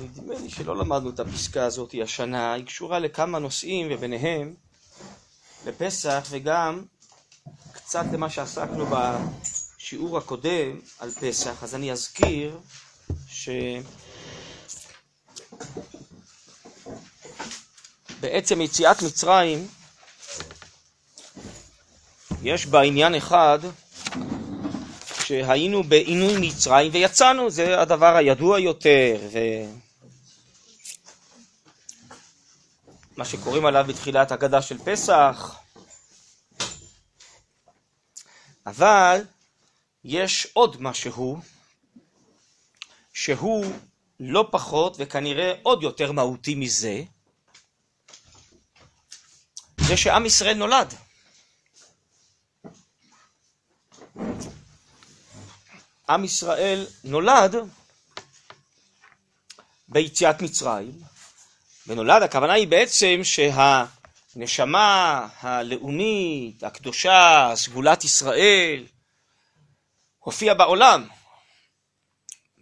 נדמה לי שלא למדנו את הפסקה הזאת השנה, היא קשורה לכמה נושאים וביניהם לפסח וגם קצת למה שעסקנו בשיעור הקודם על פסח, אז אני אזכיר שבעצם יציאת מצרים יש בה עניין אחד שהיינו בעינוי מצרים ויצאנו, זה הדבר הידוע יותר, ומה שקוראים עליו בתחילת הגדה של פסח. אבל יש עוד משהו, שהוא לא פחות וכנראה עוד יותר מהותי מזה, זה שעם ישראל נולד. עם ישראל נולד ביציאת מצרים, ונולד, הכוונה היא בעצם שהנשמה הלאומית, הקדושה, סגולת ישראל, הופיעה בעולם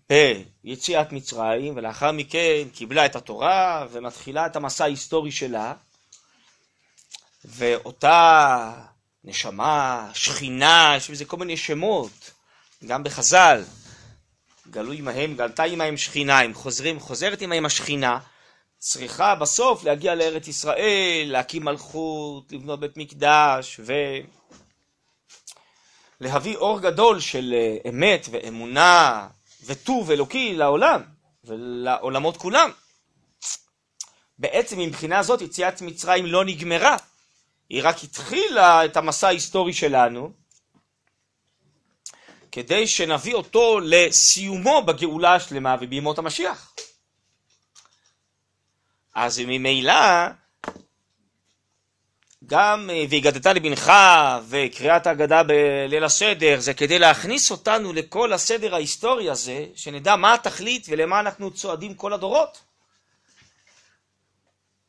ביציאת מצרים, ולאחר מכן קיבלה את התורה ומתחילה את המסע ההיסטורי שלה, ואותה נשמה, שכינה, יש בזה כל מיני שמות, גם בחז"ל, גלו עמהם, גלתה עמהם שכינה, הם חוזרים, חוזרת עמהם השכינה, צריכה בסוף להגיע לארץ ישראל, להקים מלכות, לבנות בית מקדש, ולהביא אור גדול של אה, אמת ואמונה וטוב אלוקי לעולם ולעולמות כולם. בעצם מבחינה זאת יציאת מצרים לא נגמרה, היא רק התחילה את המסע ההיסטורי שלנו, כדי שנביא אותו לסיומו בגאולה השלמה ובימות המשיח. אז ממילא, גם אה, והגדת לבנך וקריאת ההגדה בליל הסדר, זה כדי להכניס אותנו לכל הסדר ההיסטורי הזה, שנדע מה התכלית ולמה אנחנו צועדים כל הדורות.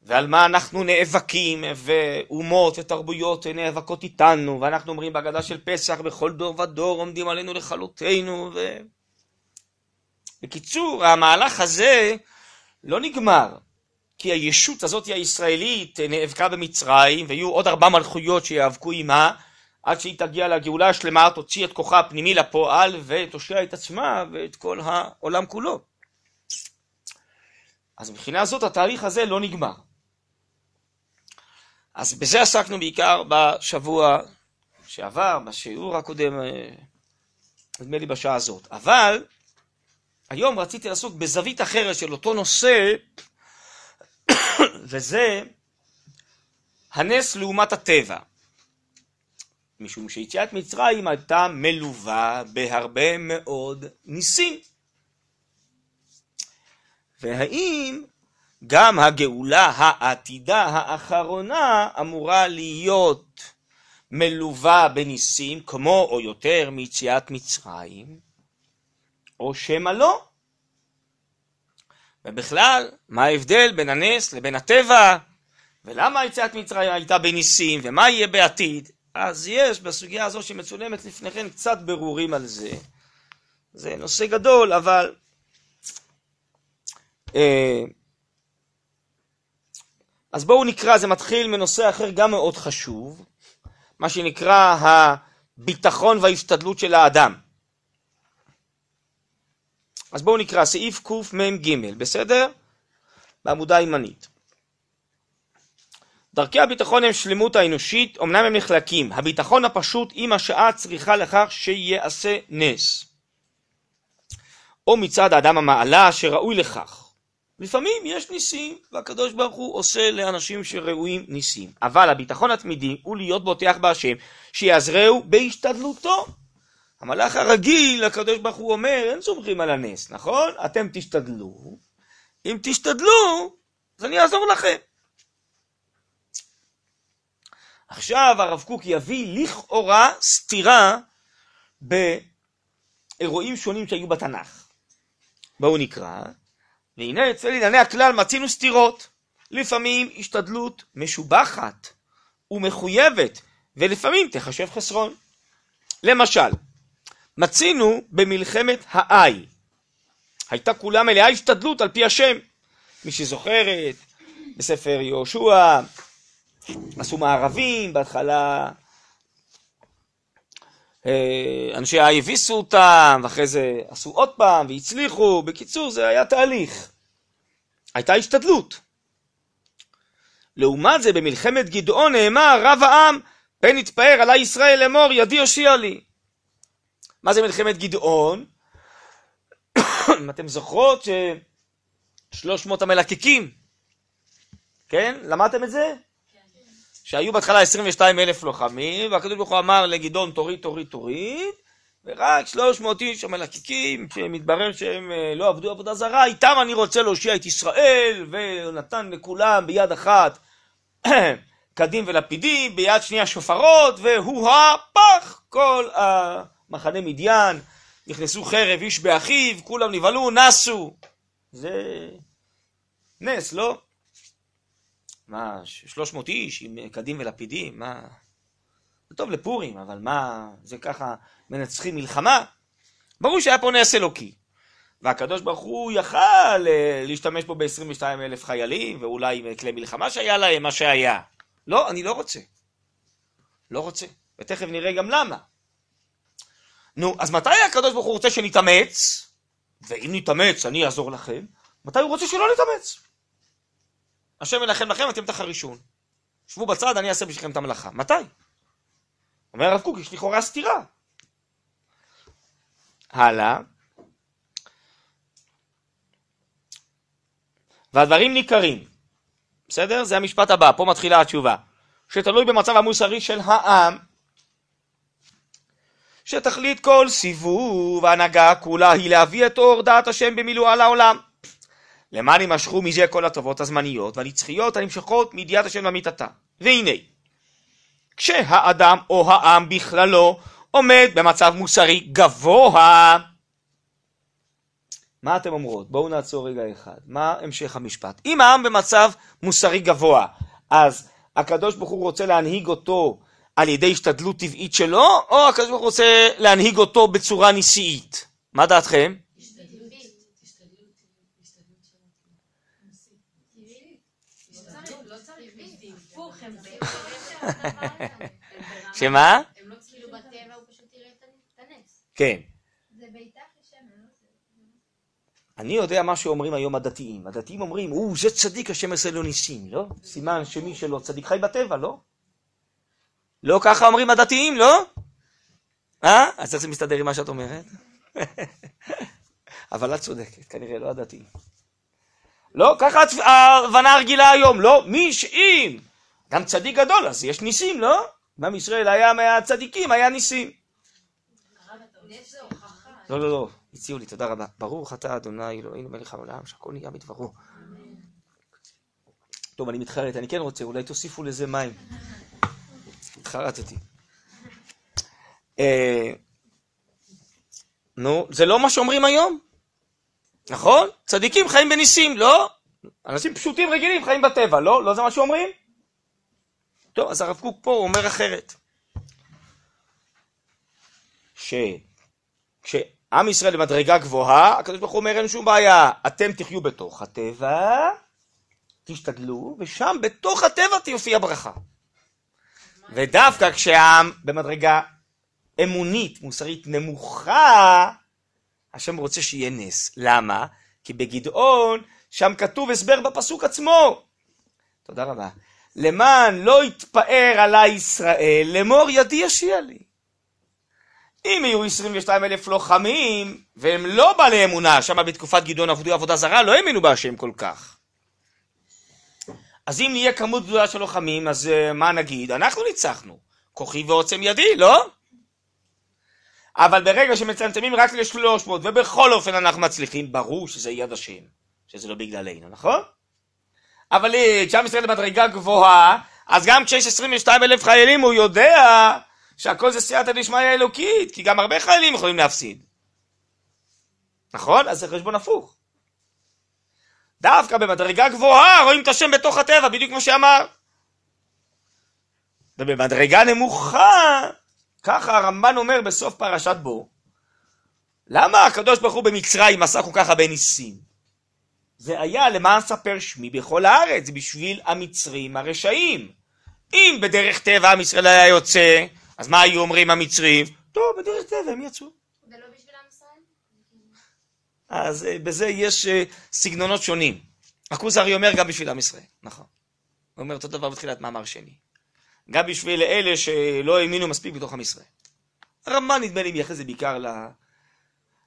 ועל מה אנחנו נאבקים, ואומות ותרבויות נאבקות איתנו, ואנחנו אומרים בהגדה של פסח, בכל דור ודור עומדים עלינו לכלותנו, ו... בקיצור, המהלך הזה לא נגמר, כי הישות הזאת הישראלית נאבקה במצרים, ויהיו עוד ארבע מלכויות שיאבקו עימה, עד שהיא תגיע לגאולה השלמה, תוציא את כוחה הפנימי לפועל, ותושיע את עצמה ואת כל העולם כולו. אז מבחינה זאת התהליך הזה לא נגמר. אז בזה עסקנו בעיקר בשבוע שעבר, בשיעור הקודם, אה, נדמה לי בשעה הזאת. אבל היום רציתי לעסוק בזווית אחרת של אותו נושא, וזה הנס לעומת הטבע. משום שיציאת מצרים הייתה מלווה בהרבה מאוד ניסים. והאם גם הגאולה העתידה האחרונה אמורה להיות מלווה בניסים כמו או יותר מיציאת מצרים, או שמא לא. ובכלל, מה ההבדל בין הנס לבין הטבע, ולמה יציאת מצרים הייתה בניסים, ומה יהיה בעתיד? אז יש בסוגיה הזו שמצולמת לפניכם קצת ברורים על זה. זה נושא גדול, אבל אה, אז בואו נקרא, זה מתחיל מנושא אחר גם מאוד חשוב, מה שנקרא הביטחון וההשתדלות של האדם. אז בואו נקרא סעיף קמ"ג, בסדר? בעמודה הימנית. דרכי הביטחון הם שלמות האנושית, אמנם הם נחלקים. הביטחון הפשוט עם השעה צריכה לכך שיעשה נס. או מצד האדם המעלה שראוי לכך. לפעמים יש ניסים, והקדוש ברוך הוא עושה לאנשים שראויים ניסים. אבל הביטחון התמידי הוא להיות בוטח בהשם, שיעזרהו בהשתדלותו. המלאך הרגיל, הקדוש ברוך הוא אומר, אין סומכים על הנס, נכון? אתם תשתדלו, אם תשתדלו, אז אני אעזור לכם. עכשיו הרב קוק יביא לכאורה סתירה באירועים שונים שהיו בתנ"ך. בואו נקרא. והנה אצל ענייני הכלל מצינו סתירות. לפעמים השתדלות משובחת ומחויבת, ולפעמים תחשב חסרון. למשל, מצינו במלחמת האי, הייתה כולה מלאה השתדלות על פי השם. מי שזוכרת, בספר יהושע, עשו מערבים, בהתחלה אנשי האי הביסו אותם, ואחרי זה עשו עוד פעם, והצליחו. בקיצור, זה היה תהליך. הייתה השתדלות. לעומת זה, במלחמת גדעון נאמר, רב העם, פן יתפאר עלי ישראל לאמור, ידי הושיע לי. מה זה מלחמת גדעון? אם אתם זוכרות ששלוש מאות המלקקים, כן? למדתם את זה? שהיו בהתחלה 22 אלף לוחמים, והקדוש ברוך הוא אמר לגדעון תוריד, תוריד, תוריד, ורק 300 איש המלקקים, שמתברר שהם אה, לא עבדו עבודה זרה, איתם אני רוצה להושיע את ישראל, ונתן לכולם ביד אחת קדים ולפידים, ביד שנייה שופרות, והוא הפח, כל המחנה מדיין, נכנסו חרב איש באחיו, כולם נבהלו, נסו. זה נס, לא? מה, 300 איש עם קדים ולפידים, מה... זה טוב לפורים, אבל מה, זה ככה מנצחים מלחמה? ברור שהיה פה נס אלוקי. והקדוש ברוך הוא יכל אה, להשתמש פה ב-22 אלף חיילים, ואולי כלי מלחמה שהיה להם, מה שהיה. לא, אני לא רוצה. לא רוצה. ותכף נראה גם למה. נו, אז מתי הקדוש ברוך הוא רוצה שנתאמץ? ואם נתאמץ, אני אעזור לכם. מתי הוא רוצה שלא נתאמץ? השם ילחם לכם, אתם תחרישון. שבו בצד, אני אעשה בשבילכם את המלאכה. מתי? אומר הרב קוק, יש לכאורה סתירה. הלאה. והדברים ניכרים. בסדר? זה המשפט הבא, פה מתחילה התשובה. שתלוי במצב המוסרי של העם, שתכלית כל סיבוב ההנהגה כולה היא להביא את אור דעת השם במילואה לעולם. למען יימשכו מזה כל הטובות הזמניות והנצחיות הנמשכות מידיעת השם למיתתה. והנה, כשהאדם או העם בכללו עומד במצב מוסרי גבוה, מה אתם אומרות? בואו נעצור רגע אחד. מה המשך המשפט? אם העם במצב מוסרי גבוה, אז הקדוש ברוך הוא רוצה להנהיג אותו על ידי השתדלות טבעית שלו, או הקדוש ברוך הוא רוצה להנהיג אותו בצורה נשיאית? מה דעתכם? שמה? הם לא כאילו בטבע, הוא פשוט יראה את הנס. כן. זה בעיטה לשם, לא אני יודע מה שאומרים היום הדתיים. הדתיים אומרים, או, זה צדיק, השם עושה לו ניסים, לא? סימן שמי שלא צדיק חי בטבע, לא? לא ככה אומרים הדתיים, לא? אה? אז איך זה מסתדר עם מה שאת אומרת? אבל את צודקת, כנראה לא הדתיים. לא, ככה ההבנה הרגילה היום, לא? מי שאם גם צדיק גדול, אז יש ניסים, לא? גם ישראל היה מהצדיקים, היה ניסים. לא, לא, לא, הציעו לי, תודה רבה. ברוך אתה אדוני אלוהינו מלך העולם, שהכל נהיה בדברו. טוב, אני מתחרט, אני כן רוצה, אולי תוסיפו לזה מים. התחרטתי. אה, נו, זה לא מה שאומרים היום, נכון? צדיקים חיים בניסים, לא? אנשים פשוטים רגילים חיים בטבע, לא? לא זה מה שאומרים? טוב, אז הרב קוק פה אומר אחרת. שכשעם ישראל במדרגה גבוהה, הקדוש ברוך הוא אומר אין שום בעיה, אתם תחיו בתוך הטבע, תשתדלו, ושם בתוך הטבע תופיע ברכה. ודווקא כשהעם במדרגה אמונית, מוסרית נמוכה, השם רוצה שיהיה נס. למה? כי בגדעון, שם כתוב הסבר בפסוק עצמו. תודה רבה. למען לא יתפאר עלי ישראל, לאמור ידי ישיע לי. אם יהיו 22 אלף לוחמים, והם לא בעלי אמונה, שם בתקופת גדעון עבדו עבודה זרה, לא האמינו בהשם כל כך. אז אם נהיה כמות גדולה של לוחמים, אז uh, מה נגיד? אנחנו ניצחנו. כוחי ועוצם ידי, לא? אבל ברגע שמצמצמים רק לשלוש מאות, ובכל אופן אנחנו מצליחים, ברור שזה יד השם, שזה לא בגללנו, נכון? אבל כשעם ישראל במדרגה גבוהה, אז גם כשיש 22 אלף חיילים הוא יודע שהכל זה סייעתא דשמיא אלוקית, כי גם הרבה חיילים יכולים להפסיד. נכון? אז זה חשבון הפוך. דווקא במדרגה גבוהה רואים את השם בתוך הטבע, בדיוק כמו שאמר. ובמדרגה נמוכה, ככה הרמב"ן אומר בסוף פרשת בו, למה הקדוש ברוך הוא במצרים עשה כל כך הרבה ניסים? זה היה למען ספר שמי בכל הארץ, זה בשביל המצרים הרשעים. אם בדרך טבע עם ישראל היה יוצא, אז מה היו אומרים המצרים? טוב, בדרך טבע הם יצאו. לא בשביל עם ישראל? אז אה, בזה יש אה, סגנונות שונים. הכוזרי אומר גם בשביל עם ישראל, נכון. הוא אומר אותו דבר בתחילת מאמר שני. גם בשביל אלה שלא האמינו מספיק בתוך עם ישראל. הרמב"ן נדמה לי מייחס את זה בעיקר ל-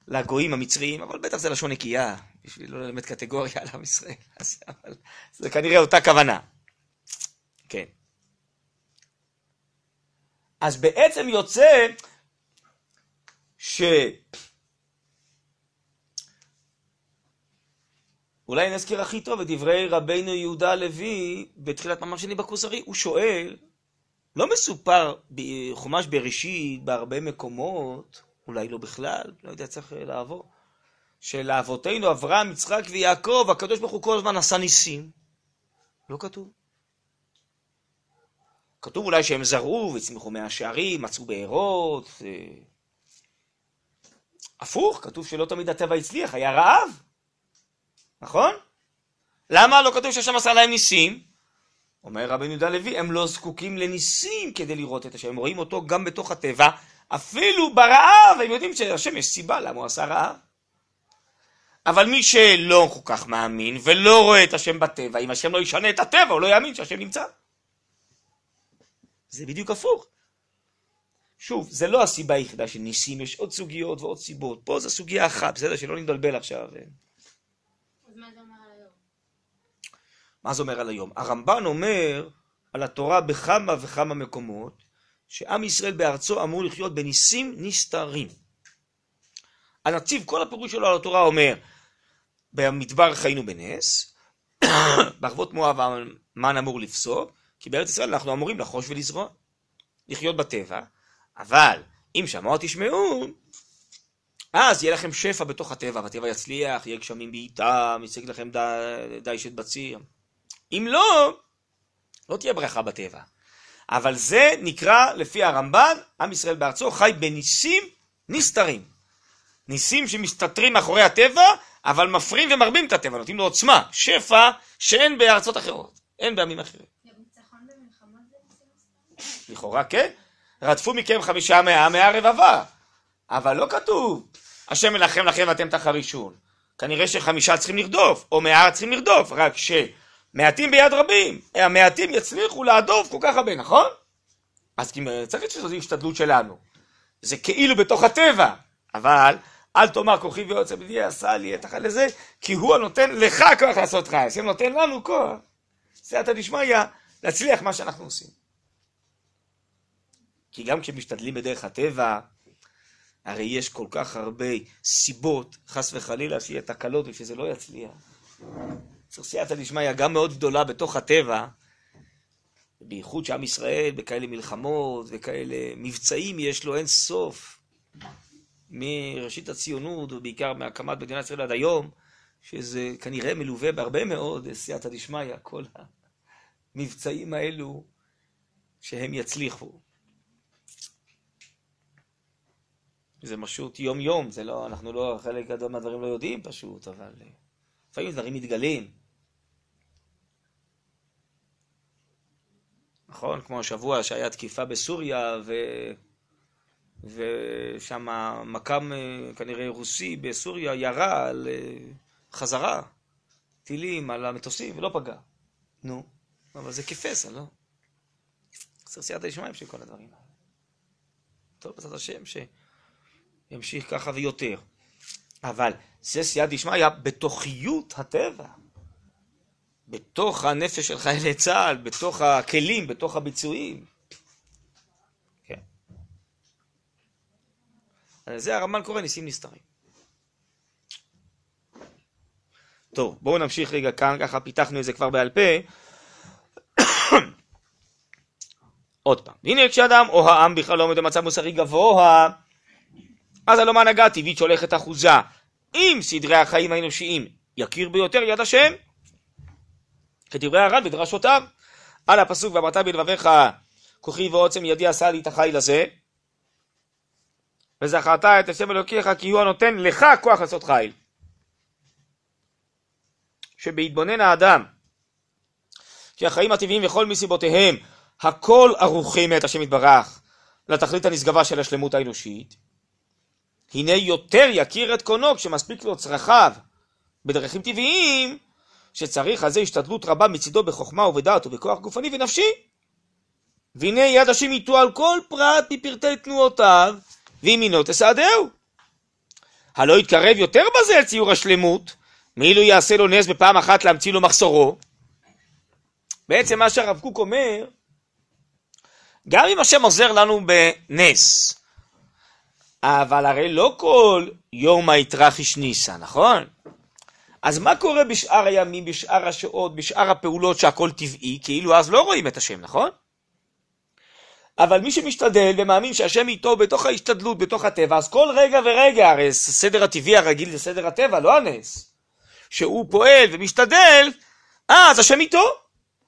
לגויים המצריים, אבל בטח זה לשון נקייה, בשביל לא ללמד קטגוריה על עם ישראל. אז, אבל זה כנראה אותה כוונה. כן. אז בעצם יוצא ש... אולי נזכיר הכי טוב את דברי רבינו יהודה הלוי בתחילת מאמר שני בכוזרי, הוא שואל, לא מסופר בחומש בראשית בהרבה מקומות, אולי לא בכלל, לא יודע, צריך לעבור, שלאבותינו אברהם, יצחק ויעקב, הקדוש ברוך הוא כל הזמן עשה ניסים. לא כתוב. כתוב אולי שהם זרעו והצמיחו מהשערים, מצאו בארות. אה, הפוך, כתוב שלא תמיד הטבע הצליח, היה רעב. נכון? למה לא כתוב שהשם עשה להם ניסים? אומר רבי יהודה לוי, הם לא זקוקים לניסים כדי לראות את השם, הם רואים אותו גם בתוך הטבע, אפילו ברעב, הם יודעים שהשם יש סיבה למה הוא עשה רעב. אבל מי שלא כל כך מאמין ולא רואה את השם בטבע, אם השם לא ישנה את הטבע, הוא לא יאמין שהשם נמצא. זה בדיוק הפוך. שוב, זה לא הסיבה היחידה של ניסים, יש עוד סוגיות ועוד סיבות. פה זו סוגיה אחת, בסדר? שלא נתבלבל עכשיו. אז מה זה אומר על היום? מה זה אומר על היום? הרמב"ן אומר על התורה בכמה וכמה מקומות, שעם ישראל בארצו אמור לחיות בניסים נסתרים. הנציב, כל הפירוש שלו על התורה אומר, במדבר חיינו בנס, בערבות מואב המן אמור לפסוק, כי בארץ ישראל אנחנו אמורים לחוש ולזרוע, לחיות בטבע, אבל אם שמוע תשמעו, אז יהיה לכם שפע בתוך הטבע, והטבע יצליח, יהיה גשמים בעיטה, יצג לכם ד- דישת בציר. אם לא, לא תהיה ברכה בטבע. אבל זה נקרא, לפי הרמב"ן, עם ישראל בארצו חי בניסים נסתרים. ניסים שמסתתרים מאחורי הטבע, אבל מפרים ומרבים את הטבע, נותנים לו עוצמה, שפע, שאין בארצות אחרות, אין בעמים אחרים. לכאורה כן, רדפו מכם חמישה מאה מהרבבה, אבל לא כתוב, השם מלחם לכם ואתם תחרישון. כנראה שחמישה צריכים לרדוף, או מאה צריכים לרדוף, רק שמעטים ביד רבים, המעטים יצליחו להדוף כל כך הרבה, נכון? אז צריך שזו השתדלות שלנו. זה כאילו בתוך הטבע, אבל אל תאמר כוחי ויוצא בדי עשה לי את החל לזה, כי הוא הנותן לך כוח לעשות חי, השם נותן לנו כוח. סייעתא דשמיא, להצליח מה שאנחנו עושים. כי גם כשמשתדלים בדרך הטבע, הרי יש כל כך הרבה סיבות, חס וחלילה, שיהיה תקלות ושזה לא יצליח. צריך סייעתא דשמיא גם מאוד גדולה בתוך הטבע, בייחוד שעם ישראל בכאלה מלחמות וכאלה מבצעים יש לו אין סוף. מראשית הציונות ובעיקר מהקמת מדינת ישראל עד היום, שזה כנראה מלווה בהרבה מאוד סייעתא דשמיא, כל המבצעים האלו, שהם יצליחו. זה פשוט יום יום, זה לא, אנחנו לא, חלק גדול מהדברים לא יודעים פשוט, אבל לפעמים דברים מתגלים. נכון? כמו השבוע שהיה תקיפה בסוריה, ו... ושם מכ"ם אה, כנראה רוסי בסוריה ירה על אה, חזרה, טילים על המטוסים ולא פגע. נו, אבל זה כפסע, לא? צריך סייעתא דשמיא בשביל כל הדברים האלה. טוב, בעזרת השם, שימשיך ככה ויותר. אבל זה סייעתא דשמיא בתוכיות הטבע. בתוך הנפש של חיילי צה"ל, בתוך הכלים, בתוך הביצועים. כן. זה הרמב"ן קורא ניסים נסתרים. טוב, בואו נמשיך רגע כאן, ככה פיתחנו את זה כבר בעל פה. עוד פעם, והנה כשאדם או העם בכלל לא עומד במצב מוסרי גבוה, אז הלא מהנהגה הטבעית שהולכת אחוזה עם סדרי החיים האנושיים יכיר ביותר יד השם, כדברי הר"ן ודרשותיו, על הפסוק ואמרת בלבביך כוחי ועוצם ידי עשה לי את החיל הזה, וזכרת את השם אלוקיך כי הוא הנותן לך כוח לעשות חיל. שבהתבונן האדם, כי החיים הטבעיים וכל מסיבותיהם, הכל ערוכים מאת השם יתברך לתכלית הנשגבה של השלמות האנושית, הנה יותר יכיר את קונו כשמספיק לו צרכיו בדרכים טבעיים, שצריך על זה השתדלות רבה מצידו בחוכמה ובדעת ובכוח גופני ונפשי. והנה יד השם איתו על כל פרט מפרטי תנועותיו, וימינו תסעדהו. הלא יתקרב יותר בזה אל ציור השלמות, מאילו יעשה לו נס בפעם אחת להמציא לו מחסורו. בעצם מה שהרב קוק אומר, גם אם השם עוזר לנו בנס, אבל הרי לא כל יום היתרחיש ניסה, נכון? אז מה קורה בשאר הימים, בשאר השעות, בשאר הפעולות שהכל טבעי, כאילו אז לא רואים את השם, נכון? אבל מי שמשתדל ומאמין שהשם איתו בתוך ההשתדלות, בתוך הטבע, אז כל רגע ורגע, הרי הסדר הטבעי הרגיל זה סדר הטבע, לא הנס. שהוא פועל ומשתדל, אה, אז השם איתו.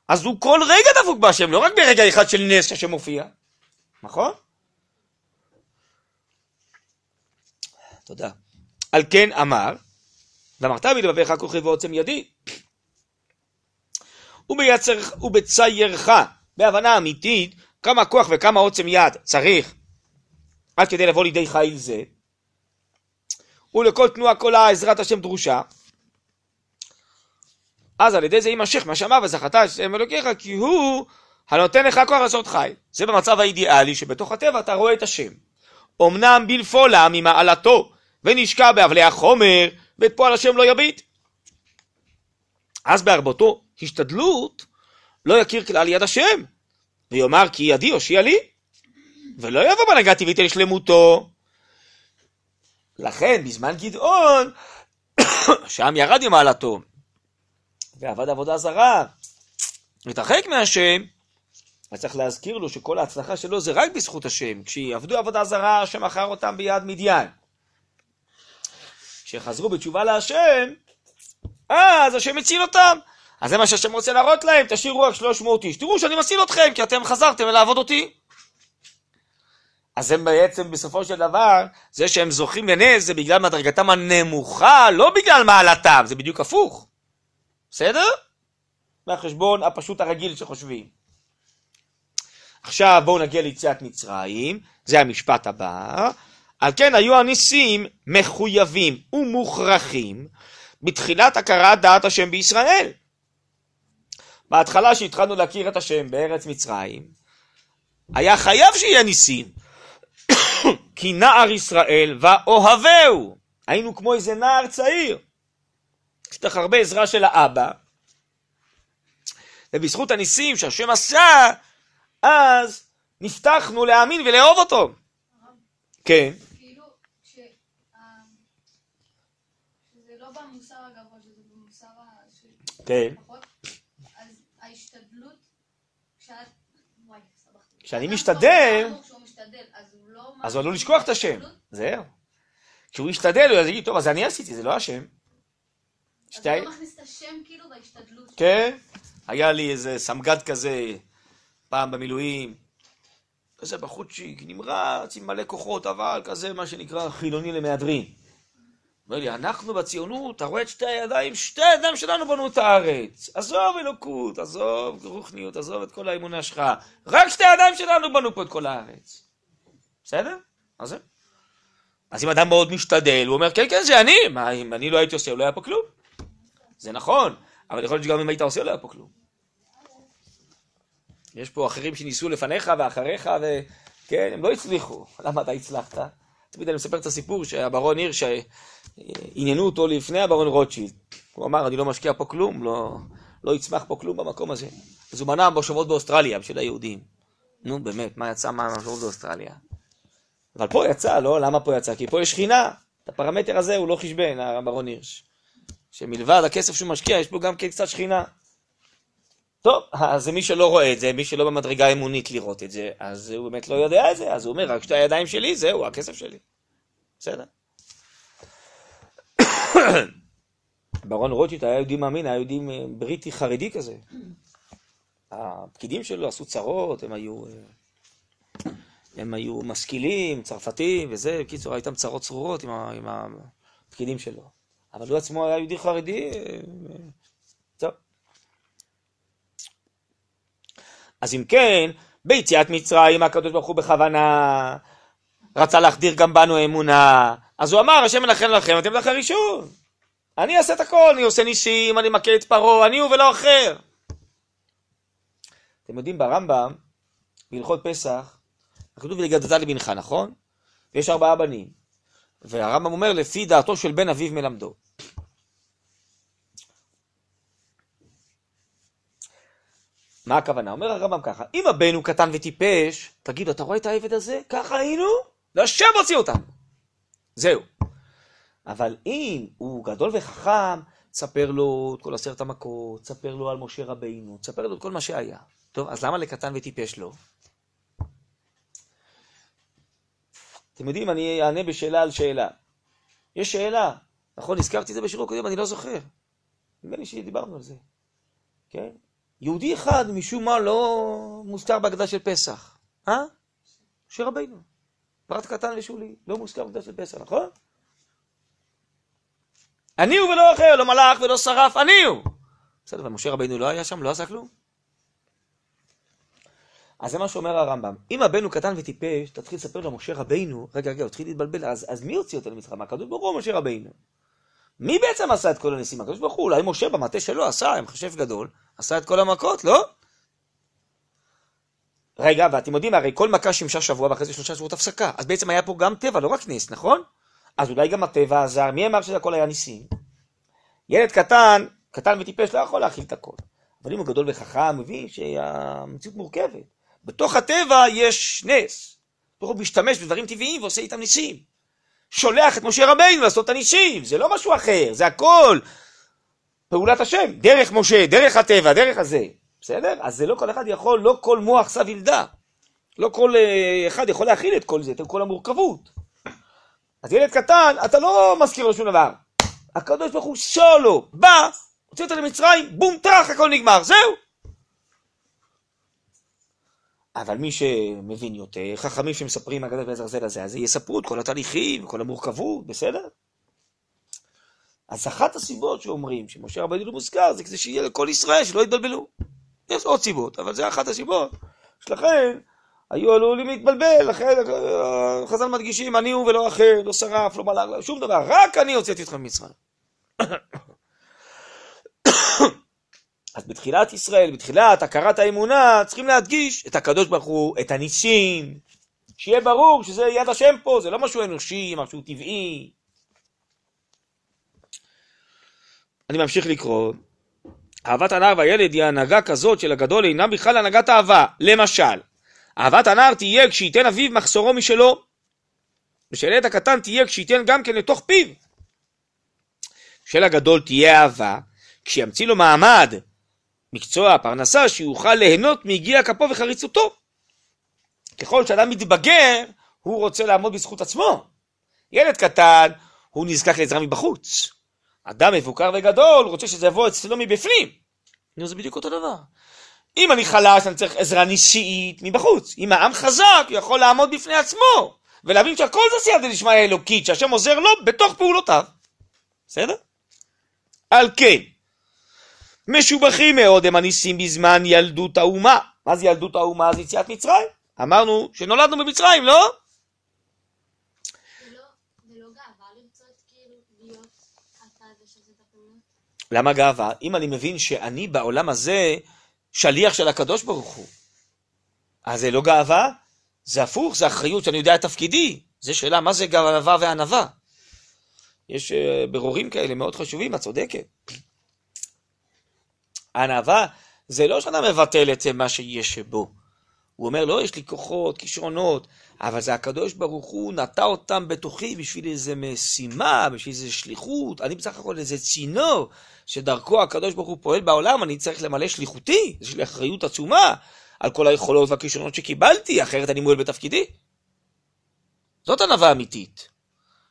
אז הוא כל רגע דבוק בהשם, לא רק ברגע אחד של נס שהשם מופיע, נכון? תודה. על כן אמר, ואמרת בלבביך כוכי ועוצם ידי. ובייצר, ובציירך, בהבנה אמיתית, כמה כוח וכמה עוצם יד צריך עד כדי לבוא לידי חיל זה, ולכל תנועה כל העזרת השם דרושה, אז על ידי זה יימשך מה שאמר וזכתה את שם אלוקיך, כי הוא הנותן לך כוח לעשות חיל. זה במצב האידיאלי שבתוך הטבע אתה רואה את השם. אמנם בלפולה ממעלתו, ונשקע באבלי החומר, ואת פועל השם לא יביט. אז בהרבותו השתדלות לא יכיר כלל יד השם, ויאמר כי ידי הושיע לי, ולא יבוא בהנהגה טבעית אל שלמותו. לכן בזמן גדעון, שם ירד ממעלתו, ועבד עבודה זרה, התרחק מהשם, אז צריך להזכיר לו שכל ההצלחה שלו זה רק בזכות השם. כשיעבדו עבודה זרה, השם מכר אותם ביד מדיין. כשחזרו בתשובה להשם, אז השם הציל אותם. אז זה מה שהשם רוצה להראות להם, תשאירו רק 300 איש. תראו שאני מציל אתכם, כי אתם חזרתם לעבוד אותי. אז הם בעצם בסופו של דבר, זה שהם זוכים לנס זה בגלל מדרגתם הנמוכה, לא בגלל מעלתם, זה בדיוק הפוך. בסדר? מהחשבון הפשוט הרגיל שחושבים. עכשיו בואו נגיע ליציאת מצרים, זה המשפט הבא. על כן היו הניסים מחויבים ומוכרחים בתחילת הכרת דעת השם בישראל. בהתחלה שהתחלנו להכיר את השם בארץ מצרים, היה חייב שיהיה ניסים. כי נער ישראל ואוהבהו. היינו כמו איזה נער צעיר. צריך הרבה עזרה של האבא, ובזכות הניסים שהשם עשה, אז נפתחנו להאמין ולאהוב אותו. כן. כאילו, שזה לא במוסר הגבוה, שזה במוסר ה- ש- כן. פחות, אז ההשתדלות, כשאת... וואי, סבכתי. כשאני אדם משתדל- אז הוא לא... עלול לשכוח את השם. זהו. כשהוא ישתדל, הוא יגיד, טוב, אז אני עשיתי, זה לא השם. אז. הוא לא מכניס את השם כאילו בהשתדלות. כן. היה לי איזה סמג"ד כזה, פעם במילואים, כזה בחוצ'יק, נמרץ, עם מלא כוחות, אבל כזה מה שנקרא חילוני למהדרין. אומר לי, אנחנו בציונות, אתה רואה את שתי הידיים, שתי הידיים שלנו בנו את הארץ. עזוב אלוקות, עזוב רוחניות, עזוב את כל האמונה שלך. רק שתי הידיים שלנו בנו פה את כל הארץ. בסדר? אז זה. אז אם אדם מאוד משתדל, הוא אומר, כן, כן, זה אני. מה, אם אני לא הייתי עושה, לא היה פה כלום. זה נכון, אבל יכול להיות שגם אם היית עושה, לא היה פה כלום. יש פה אחרים שניסו לפניך ואחריך, וכן, הם לא הצליחו. למה אתה הצלחת? תמיד אני מספר את הסיפור שהברון הירש, עניינו אותו לפני הברון רוטשילד. הוא אמר, אני לא משקיע פה כלום, לא, לא יצמח פה כלום במקום הזה. אז הוא מנע מושבות באוסטרליה, בשביל היהודים. נו, באמת, מה יצא מהמושבות באוסטרליה? אבל פה יצא, לא? למה פה יצא? כי פה יש שכינה. את הפרמטר הזה הוא לא חשבן, הברון הירש. שמלבד הכסף שהוא משקיע, יש פה גם כן קצת שכינה. טוב, אז מי שלא רואה את זה, מי שלא במדרגה אמונית לראות את זה, אז הוא באמת לא יודע את זה, אז הוא אומר, רק שתי הידיים שלי, זהו, הכסף שלי. בסדר. ברון רוטשילד היה יהודי מאמין, היה יהודי בריטי חרדי כזה. הפקידים שלו עשו צרות, הם היו... אה, הם היו משכילים, צרפתים וזה, בקיצור, היה איתם צרות צרורות עם, ה, עם הפקידים שלו. אבל הוא עצמו היה יהודי חרדי, אה, טוב. אז אם כן, ביציאת מצרים הקדוש ברוך הוא בכוונה רצה להחדיר גם בנו אמונה, אז הוא אמר, השם מנחם לכם, אתם מלך הראשון. אני אעשה את הכל, אני עושה ניסים, אני מכה את פרעה, אני הוא ולא אחר. אתם יודעים, ברמב"ם, בהלכות פסח, כתוב לגדלת לבנך, נכון? ויש ארבעה בנים. והרמב"ם אומר, לפי דעתו של בן אביו מלמדו. מה הכוונה? אומר הרמב"ם ככה, אם הבן הוא קטן וטיפש, תגידו, אתה רואה את העבד הזה? ככה היינו? והשם הוציא אותם. זהו. אבל אם הוא גדול וחכם, תספר לו את כל עשרת המכות, תספר לו על משה רבינו, תספר לו את כל מה שהיה. טוב, אז למה לקטן וטיפש לא? אתם יודעים, אני אענה בשאלה על שאלה. יש שאלה, נכון, הזכרתי את זה בשיעור הקודם, אני לא זוכר. נדמה לי שדיברנו על זה. כן? יהודי אחד משום מה לא מוזכר בהגדה של פסח. אה? משה רבינו. פרט קטן ושולי, לא מוזכר בהגדה של פסח, נכון? אני הוא ולא אחר, לא מלאך ולא שרף, אני הוא. בסדר, ומשה רבינו לא היה שם, לא עשה כלום? אז זה מה שאומר הרמב"ם. אם הבן הוא קטן וטיפש, תתחיל לספר לו משה רבינו, רגע, רגע, הוא התחיל להתבלבל, אז, אז מי הוציא אותו למצרים? הקדוש ברוך הוא משה רבינו. מי בעצם עשה את כל הניסים? הקדוש ברוך הוא, אולי משה במטה שלו עשה, עם חשב גדול, עשה את כל המכות, לא? רגע, ואתם יודעים, הרי כל מכה שימשה שבוע ואחרי זה שלושה שבועות הפסקה. אז בעצם היה פה גם טבע, לא רק נס, נכון? אז אולי גם הטבע עזר, מי אמר שזה הכל היה ניסים? ילד קטן, קטן וטיפש, לא יכול להכיל את הכל. אבל אם הוא גדול וחכם, מבין שהמציאות מורכבת. בתוך הטבע יש נס. הוא משתמש בדברים טבעיים ועושה איתם ניסים. שולח את משה רבינו לעשות את הניסים, זה לא משהו אחר, זה הכל פעולת השם, דרך משה, דרך הטבע, דרך הזה. בסדר? אז זה לא כל אחד יכול, לא כל מוח סב ילדה. לא כל אה, אחד יכול להכיל את כל זה, את כל המורכבות. אז ילד קטן, אתה לא מזכיר לו שום דבר. הקדוש ברוך הוא סולו, בא, הוציא אותו למצרים, בום טראח, הכל נגמר, זהו. אבל מי שמבין יותר, חכמים שמספרים אגדת בעזר לזה, אז יספרו את כל התהליכים, כל המורכבות, בסדר? אז אחת הסיבות שאומרים שמשה רבנו לא מוזכר, זה כדי שיהיה לכל ישראל, שלא יתבלבלו. יש עוד סיבות, אבל זה אחת הסיבות. שלכן, היו עלולים להתבלבל, לכן חז"ל מדגישים, אני הוא ולא אחר, לא שרף, לא מלאך, שום דבר, רק אני הוצאתי אתכם ממצרים. אז בתחילת ישראל, בתחילת הכרת האמונה, צריכים להדגיש את הקדוש ברוך הוא, את הניסים, שיהיה ברור שזה יד השם פה, זה לא משהו אנושי, משהו טבעי. אני ממשיך לקרוא. אהבת הנער והילד היא הנהגה כזאת של הגדול אינה בכלל הנהגת אהבה. למשל, אהבת הנער תהיה כשייתן אביו מחסורו משלו, ושילד הקטן תהיה כשייתן גם כן לתוך פיו. של הגדול תהיה אהבה, כשימציא לו מעמד, מקצוע, פרנסה, שיוכל ליהנות מיגיע כפו וחריצותו. ככל שאדם מתבגר, הוא רוצה לעמוד בזכות עצמו. ילד קטן, הוא נזקק לעזרה מבחוץ. אדם מבוקר וגדול, רוצה שזה יבוא אצלו מבפנים. נו, זה בדיוק אותו דבר. אם אני חלש, אני צריך עזרה ניסית מבחוץ. אם העם חזק, הוא יכול לעמוד בפני עצמו, ולהבין שהכל זה סייעתא דשמיא אלוקית, שהשם עוזר לו בתוך פעולותיו. בסדר? על כן, משובחים מאוד הם הניסים בזמן ילדות האומה. מה זה ילדות האומה? זה יציאת מצרים. אמרנו שנולדנו במצרים, לא? לא- לא כאילו? למה גאווה? אם אני מבין שאני בעולם הזה שליח של הקדוש ברוך הוא, אז זה לא גאווה? זה הפוך, זה אחריות שאני יודע את תפקידי. זה שאלה מה זה גאווה וענווה. יש אה, ברורים כאלה מאוד חשובים, את צודקת. ענווה זה לא שאתה מבטל את מה שיש בו. הוא אומר, לא, יש לי כוחות, כישרונות, אבל זה הקדוש ברוך הוא נטע אותם בתוכי בשביל איזה משימה, בשביל איזה שליחות. אני בסך הכל איזה צינור שדרכו הקדוש ברוך הוא פועל בעולם, אני צריך למלא שליחותי, יש לי אחריות עצומה על כל היכולות והכישרונות שקיבלתי, אחרת אני מועל בתפקידי. זאת ענווה אמיתית.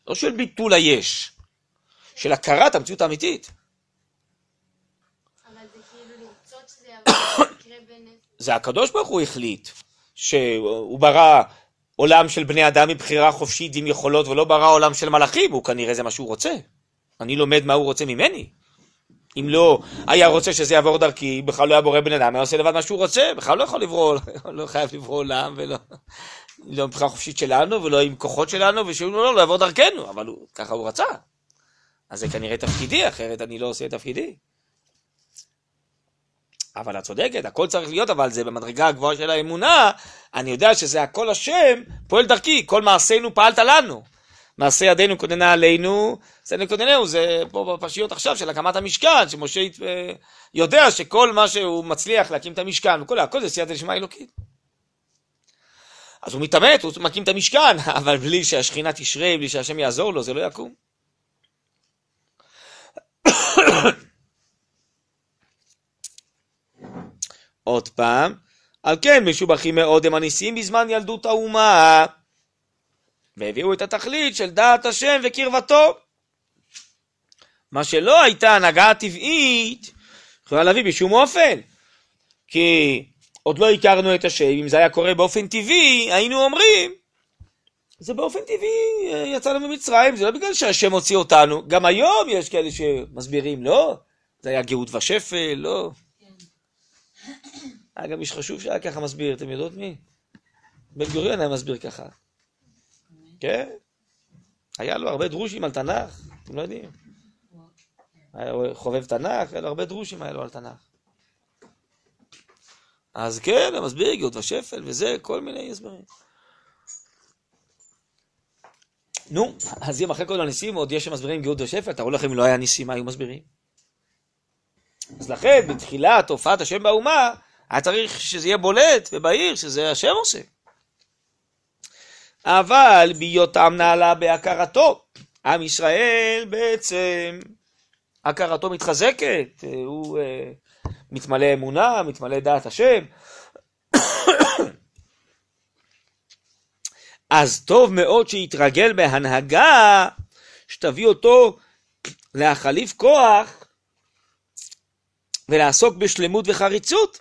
לא של ביטול היש, של הכרת המציאות האמיתית. אבל זה כאילו לרצות שזה יבוא, יקרה בנס. זה הקדוש ברוך הוא החליט שהוא ברא עולם של בני אדם מבחירה חופשית עם יכולות ולא ברא עולם של מלאכים, הוא כנראה זה מה שהוא רוצה. אני לומד מה הוא רוצה ממני. אם לא היה רוצה שזה יעבור דרכי, בכלל לא היה בורא בן אדם, היה עושה לבד מה שהוא רוצה, בכלל לא יכול לברוא, לא חייב לברוא עולם, ולא לא מבחירה חופשית שלנו, ולא עם כוחות שלנו, ושהוא לא, לא יעבור דרכנו, אבל הוא, ככה הוא רצה. אז זה כנראה תפקידי, אחרת אני לא עושה את תפקידי. אבל את צודקת, הכל צריך להיות, אבל זה במדרגה הגבוהה של האמונה, אני יודע שזה הכל השם פועל דרכי, כל מעשינו פעלת לנו. מעשה ידינו כוננה עלינו, זה נקודננו, זה פה בפרשיות עכשיו של הקמת המשכן, שמשה אה, יודע שכל מה שהוא מצליח להקים את המשכן, וכל הכל זה סייעתא דשמיא אלוקית. אז הוא מתעמת, הוא מקים את המשכן, אבל בלי שהשכינה תשרה, בלי שהשם יעזור לו, זה לא יקום. עוד פעם, על כן משובחים מאוד הם הניסים בזמן ילדות האומה, והביאו את התכלית של דעת השם וקרבתו. מה שלא הייתה הנהגה טבעית, יכולה להביא בשום אופן. כי עוד לא הכרנו את השם, אם זה היה קורה באופן טבעי, היינו אומרים, זה באופן טבעי יצאנו ממצרים, זה לא בגלל שהשם הוציא אותנו. גם היום יש כאלה שמסבירים, לא, זה היה גאות ושפל, לא. היה גם איש חשוב שהיה ככה מסביר, אתם יודעות מי? בן גוריון היה מסביר ככה. כן? היה לו הרבה דרושים על תנ"ך, אתם לא יודעים. היה חובב תנ"ך, היה לו הרבה דרושים היה לו על תנ"ך. אז כן, הוא מסביר גאות ושפל וזה, כל מיני הסברים. נו, אז אם אחרי כל הניסים עוד יש שמסבירים גאות ושפל, תראו לכם אם לא היה ניסים, מה היו מסבירים? אז לכן, בתחילת הופעת השם באומה, היה צריך שזה יהיה בולט ובהיר שזה השם עושה. אבל בהיותם נעלה בהכרתו, עם ישראל בעצם, הכרתו מתחזקת, הוא uh, מתמלא אמונה, מתמלא דעת השם. אז טוב מאוד שיתרגל בהנהגה, שתביא אותו להחליף כוח ולעסוק בשלמות וחריצות.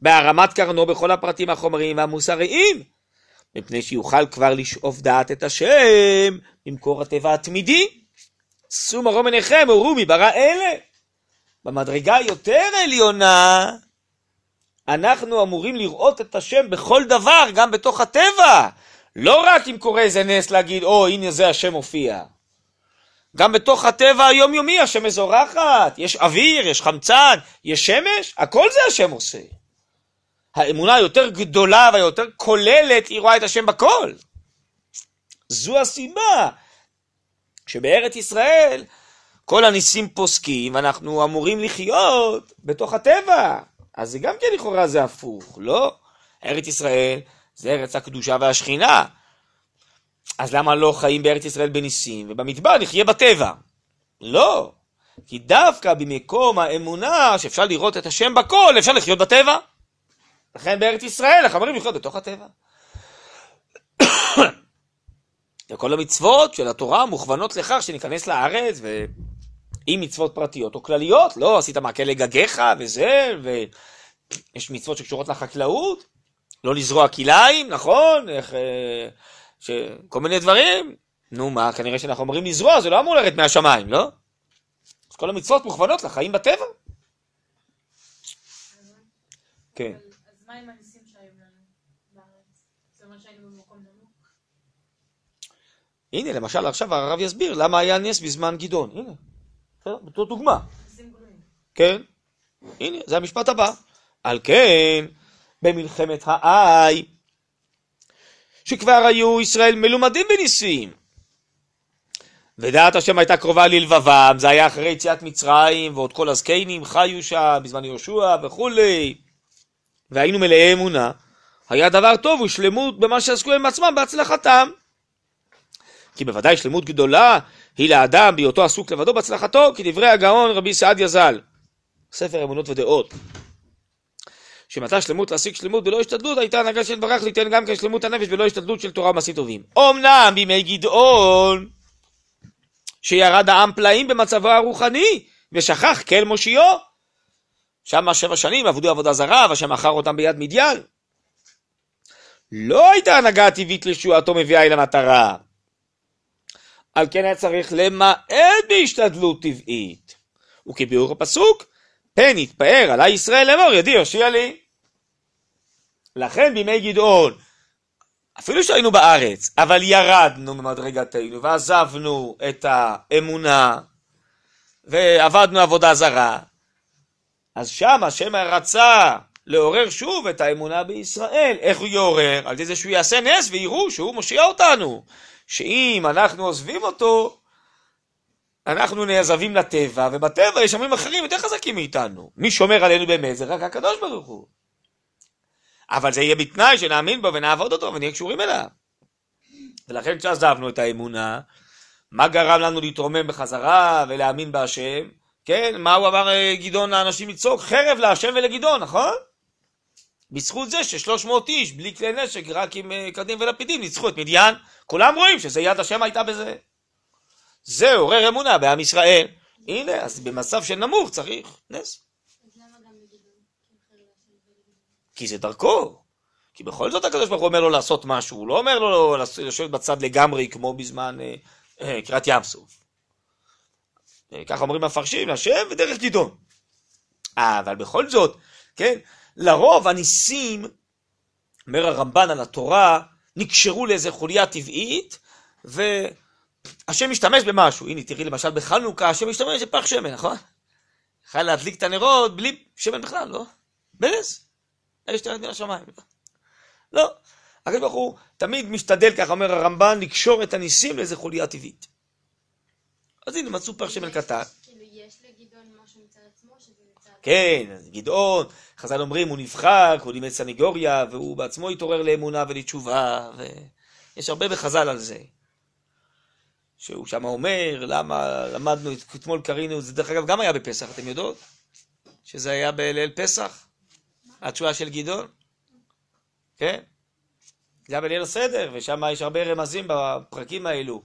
בהרמת קרנו בכל הפרטים החומריים והמוסריים, מפני שיוכל כבר לשאוף דעת את השם ממקור הטבע התמידי. שאו מרום עיניכם, הורו מברא אלה. במדרגה יותר עליונה, אנחנו אמורים לראות את השם בכל דבר, גם בתוך הטבע. לא רק אם קורה איזה נס להגיד, או, oh, הנה זה השם הופיע. גם בתוך הטבע היומיומי השם מזורחת, יש אוויר, יש חמצן, יש שמש, הכל זה השם עושה. האמונה היותר גדולה והיותר כוללת, היא רואה את השם בכל. זו הסיבה שבארץ ישראל כל הניסים פוסקים, אנחנו אמורים לחיות בתוך הטבע. אז זה גם כן לכאורה זה הפוך, לא? ארץ ישראל זה ארץ הקדושה והשכינה. אז למה לא חיים בארץ ישראל בניסים, ובמדבר נחיה בטבע? לא, כי דווקא במקום האמונה שאפשר לראות את השם בכל, אפשר לחיות בטבע. לכן בארץ ישראל החברים לחיות בתוך הטבע. וכל המצוות של התורה מוכוונות לכך שניכנס לארץ ועם מצוות פרטיות או כלליות, לא עשית מעקה לגגיך וזה, ויש מצוות שקשורות לחקלאות, לא לזרוע כלאיים, נכון? איך, אה, ש... כל מיני דברים. נו מה, כנראה שאנחנו אומרים לזרוע, זה לא אמור לרדת מהשמיים, לא? אז כל המצוות מוכוונות לחיים בטבע. כן. מה עם הניסים שהיו לנו בארץ? זאת אומרת שהיינו במקום נמוך? הנה, למשל, עכשיו הרב יסביר למה היה נס בזמן גדעון. הנה, בתור דוגמה. כן, הנה, זה המשפט הבא. על כן, במלחמת האי, שכבר היו ישראל מלומדים בניסים. ודעת השם הייתה קרובה ללבבם, זה היה אחרי יציאת מצרים, ועוד כל הזקנים חיו שם, בזמן יהושע וכולי. והיינו מלאי אמונה, היה דבר טוב ושלמות במה שעסקו הם עצמם בהצלחתם. כי בוודאי שלמות גדולה היא לאדם בהיותו עסוק לבדו בהצלחתו, כדברי הגאון רבי סעדיה ז"ל, ספר אמונות ודעות. שמטה שלמות להשיג שלמות בלא השתדלות, הייתה הנהגה של ברך ליתן גם כן שלמות הנפש בלא השתדלות של תורה ומעשים טובים. אמנם בימי גדעון, שירד העם פלאים במצבו הרוחני, ושכח כל מושיעו, שם שבע שנים עבדו עבודה זרה, והשם מכר אותם ביד מדיין. לא הייתה הנהגה הטבעית לישועתו מביאה אל המטרה. על כן היה צריך למעט בהשתדלות טבעית. וכביאור הפסוק, פן יתפאר עלי ישראל לאמור ידי יושיע לי. לכן בימי גדעון, אפילו שהיינו בארץ, אבל ירדנו ממדרגתנו ועזבנו את האמונה ועבדנו עבודה זרה, אז שם השם רצה לעורר שוב את האמונה בישראל. איך הוא יעורר? על זה שהוא יעשה נס ויראו שהוא מושיע אותנו. שאם אנחנו עוזבים אותו, אנחנו נעזבים לטבע, ובטבע יש עמים אחרים יותר חזקים מאיתנו. מי שומר עלינו באמת זה רק הקדוש ברוך הוא. אבל זה יהיה בתנאי שנאמין בו ונעבוד אותו ונהיה קשורים אליו. ולכן כשעזבנו את האמונה, מה גרם לנו להתרומם בחזרה ולהאמין בהשם? כן, מה הוא אמר אה, גדעון לאנשים לצעוק? חרב להשם ולגדעון, נכון? בזכות זה ששלוש מאות איש, בלי כלי נשק, רק עם אה, קדים ולפידים, ניצחו את מדיין. כולם רואים שזה יד השם הייתה בזה. זה עורר אמונה בעם ישראל. הנה, אז במצב של נמוך צריך נס. אז למה גם בגדעון? כי אחר להשם ולגדעון. כי זה דרכו. כי בכל זאת הקדוש ברוך הוא אומר לו לעשות משהו, הוא לא אומר לו לשבת בצד לגמרי כמו בזמן אה, אה, קריאת ים סוף. אה, ככה אומרים המפרשים, השם ודרך גדעון. אה, אבל בכל זאת, כן, לרוב הניסים, אומר הרמב"ן על התורה, נקשרו לאיזה חוליה טבעית, והשם משתמש במשהו. הנה, תראי למשל בחנוכה, השם משתמש בפח שמן, נכון? יכול להדליק את הנרות בלי שמן בכלל, לא? בנס. אש תרד מן השמיים. לא. הקדוש ברוך הוא תמיד משתדל, ככה אומר הרמב"ן, לקשור את הניסים לאיזה חוליה טבעית. אז הנה, מצאו פח שמן קטן. כאילו, יש. כן, גדעון, חז"ל אומרים, הוא נבחר, הוא לימד סניגוריה, והוא בעצמו התעורר לאמונה ולתשובה, ויש הרבה בחז"ל על זה. שהוא שם אומר, למה למדנו, אתמול קרינו, זה דרך אגב גם היה בפסח, אתם יודעות? שזה היה בליל פסח, התשובה של גדעון, כן? זה היה בליל הסדר, ושם יש הרבה רמזים בפרקים האלו,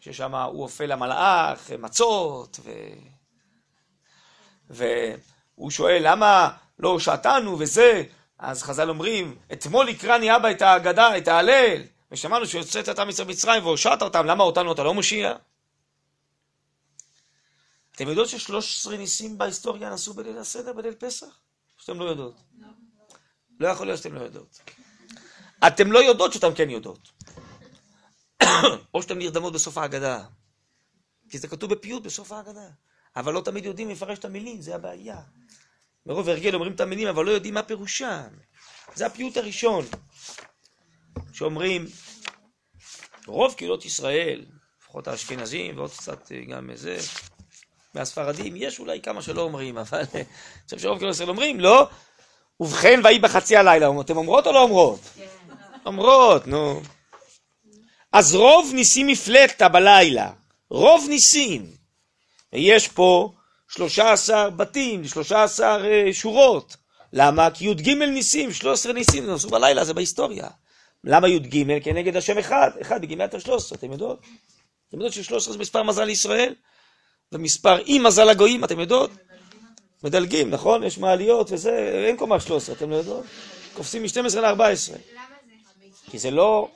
ששם הוא אופה למלאך, מצות, ו... והוא שואל למה לא הושעתנו וזה, אז חז"ל אומרים, אתמול הקרני אבא את ההגדה, את ההלל, ושמענו שהוצאת אותם מצרים והושעת אותם, למה אותנו אתה לא מושיע? אתם יודעות ששלוש עשרה ניסים בהיסטוריה נעשו בליל הסדר, בליל פסח? או שאתם לא יודעות? לא יכול להיות שאתם לא יודעות. אתם לא יודעות שאתם כן יודעות. או שאתם נרדמות בסוף ההגדה. כי זה כתוב בפיוט בסוף ההגדה. אבל לא תמיד יודעים לפרש את המילים, זה הבעיה. מרוב הרגל אומרים את המילים, אבל לא יודעים מה פירושם. זה הפיוט הראשון. שאומרים, רוב קהילות ישראל, לפחות האשכנזים ועוד קצת אה, גם זה, מהספרדים, יש אולי כמה שלא אומרים, אבל אני חושב שרוב קהילות ישראל אומרים, לא, ובכן ויהי בחצי הלילה, אתם אומרות או לא אומרות? אומרות, נו. אז רוב ניסים מפלטה בלילה, רוב ניסים. יש פה 13 בתים, 13 אה, שורות. למה? כי י"ג ניסים, 13 ניסים נעשו בלילה, זה בהיסטוריה. למה י"ג? כנגד השם אחד, אחד בגימטר 13, אתם יודעות? אתם יודעות ש-13 זה מספר מזל לישראל? ומספר אי מזל לגויים, אתם יודעות? מדלגים, נכון? יש מעליות וזה, אין קומה 13, אתם לא יודעות? קופצים מ-12 ל-14. למה זה? כי זה לא,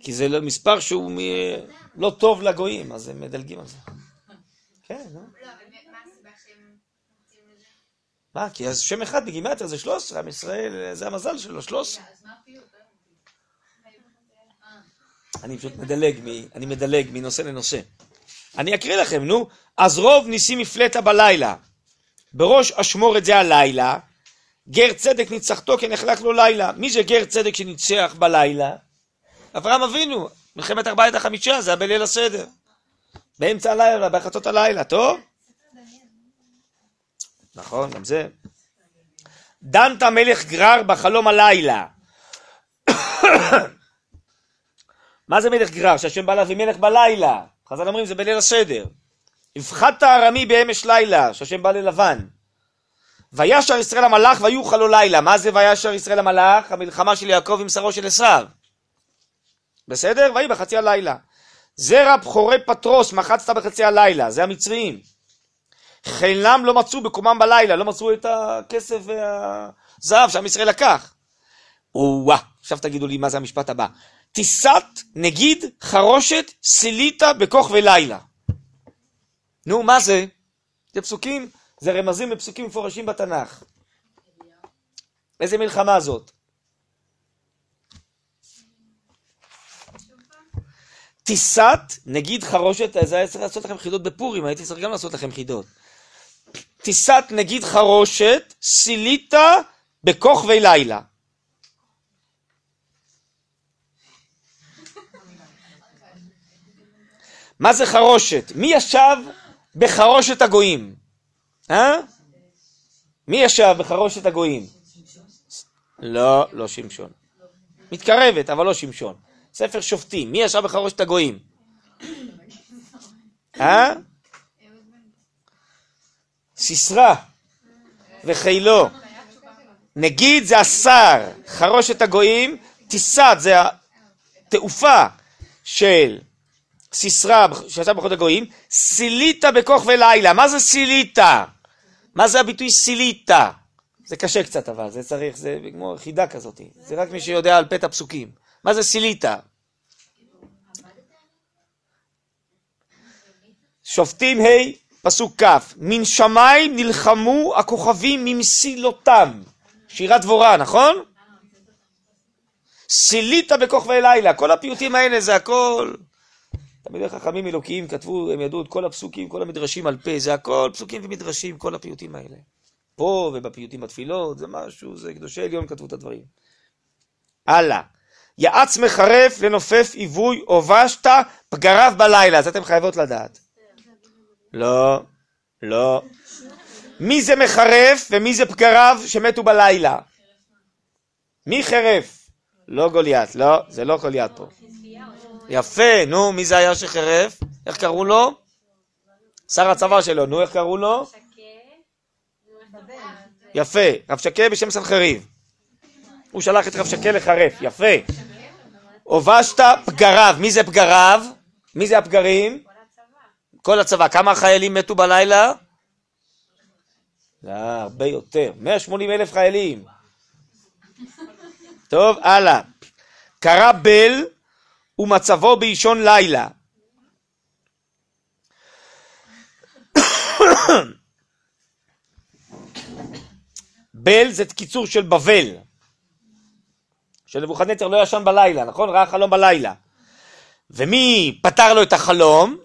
כי זה לא מספר שהוא מ... לא טוב לגויים, אז הם מדלגים על זה. כן, נו. לא, מה כי אז שם אחד בגימטר זה 13, עם ישראל, זה המזל שלו, 13. אז מה הפיוט? אני פשוט מדלג, מ... אני מדלג מנושא לנושא. אני אקריא לכם, נו. אז רוב ניסים מפלטה בלילה. בראש אשמורת זה הלילה. גר צדק ניצחתו כי נחלק לו לילה. מי זה גר צדק שניצח בלילה? אברהם אבינו, מלחמת ארבעת החמישה, זה היה בליל הסדר. באמצע הלילה, בחצות הלילה, טוב? נכון, גם זה. דנת מלך גרר בחלום הלילה. מה זה מלך גרר? שהשם בא להביא מלך בלילה. חז"ל אומרים זה בליל הסדר. הפחדת ארמי באמש לילה, שהשם בא ללבן. וישר ישראל המלאך ויוכל לו לילה. מה זה וישר ישראל המלאך? המלחמה של יעקב עם שרו של עשיו. בסדר? ויהי בחצי הלילה. זרע בכורי פטרוס מחצת בחצי הלילה, זה המצרים. חילם לא מצאו בקומם בלילה, לא מצאו את הכסף והזהב שעם ישראל לקח. או-אה, עכשיו תגידו לי מה זה המשפט הבא. טיסת נגיד חרושת סיליתא בכוך ולילה. נו, מה זה? זה פסוקים, זה רמזים בפסוקים מפורשים בתנ"ך. איזה מלחמה זאת? טיסת נגיד חרושת, זה היה צריך לעשות לכם חידות בפורים, הייתי צריך גם לעשות לכם חידות. טיסת נגיד חרושת, סיליתא בכוכבי לילה. מה זה חרושת? מי ישב בחרושת הגויים? אה? מי ישב בחרושת הגויים? לא, לא שמשון. מתקרבת, אבל לא שמשון. ספר שופטים, מי ישב בחרושת הגויים? אה? סיסרא וחילו. נגיד זה השר, חרושת הגויים, טיסת זה התעופה של סיסרא שיצא בחוד הגויים, סיליתא בכוך ולילה. מה זה סיליתא? מה זה הביטוי סיליתא? זה קשה קצת אבל, זה צריך, זה כמו חידה כזאת. זה רק מי שיודע על פתע פסוקים. מה זה סיליתא? שופטים ה' פסוק כ' מן שמיים נלחמו הכוכבים ממסילותם. שירת דבורה, נכון? סילית בכוכבי לילה. כל הפיוטים האלה זה הכל... תלמידי חכמים אלוקיים כתבו, הם ידעו את כל הפסוקים, כל המדרשים על פה, זה הכל פסוקים ומדרשים, כל הפיוטים האלה. פה ובפיוטים בתפילות, זה משהו, זה קדושי עליון כתבו את הדברים. הלאה. יעץ מחרף לנופף עיווי, הובשת פגריו בלילה. זה אתם חייבות לדעת. לא, לא. מי זה מחרף ומי זה פגריו שמתו בלילה? מי חרף? לא גוליית, לא, זה לא גוליית פה. יפה, נו, מי זה היה שחרף? איך קראו לו? שר הצבא שלו, נו, איך קראו לו? יפה, רב שקה בשם סנחריב. הוא שלח את רב שקה לחרף, יפה. הובשת פגריו, מי זה פגריו? מי זה הפגרים? כל הצבא. כמה חיילים מתו בלילה? זה היה הרבה יותר, 180 אלף חיילים. טוב, הלאה. קרא בל ומצבו באישון לילה. בל זה קיצור של בבל. שנבוכדנצר לא ישן בלילה, נכון? ראה חלום בלילה. ומי פתר לו את החלום?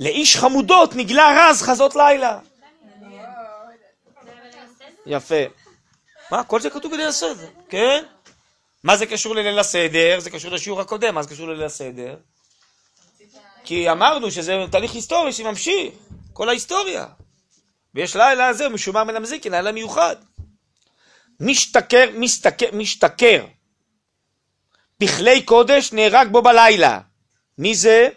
לאיש חמודות נגלה רז חזות לילה. יפה. מה? כל זה כתוב בליל הסדר, כן? מה זה קשור לליל הסדר? זה קשור לשיעור הקודם, מה זה קשור לליל הסדר? כי אמרנו שזה תהליך היסטורי שממשיך, כל ההיסטוריה. ויש לילה הזה, משומר מן המזיקין, לילה מיוחד. משתכר, משתכר, משתכר. בכלי קודש נהרג בו בלילה. מי זה?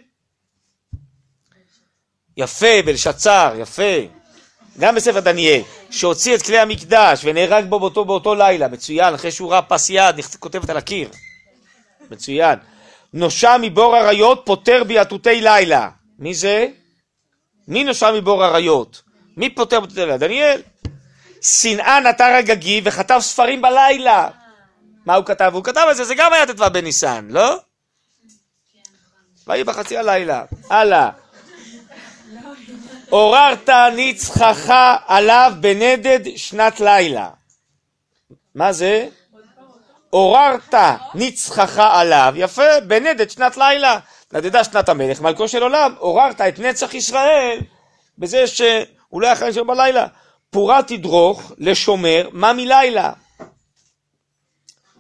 יפה, בלשצר, יפה. גם בספר דניאל, שהוציא את כלי המקדש ונהרג בו באותו, באותו לילה, מצוין, אחרי שהוא ראה פס יד, כותבת על הקיר. מצוין. נושע מבור אריות, פוטר ביעטותי לילה. מי זה? מי נושע מבור אריות? מי פוטר ביעטותי לילה? דניאל. שנאה נטר הגגי וכתב ספרים בלילה. מה הוא כתב? הוא כתב על זה, זה גם היה ט"ו בניסן, לא? ויהי בחצי הלילה. הלאה. עוררת ניצחך עליו בנדד שנת לילה. מה זה? עוררת ניצחך עליו, יפה, בנדד שנת לילה. נדדה שנת המלך, מלכו של עולם, עוררת את נצח ישראל בזה שהוא לא יכול לישון בלילה. פורה תדרוך לשומר מה מלילה.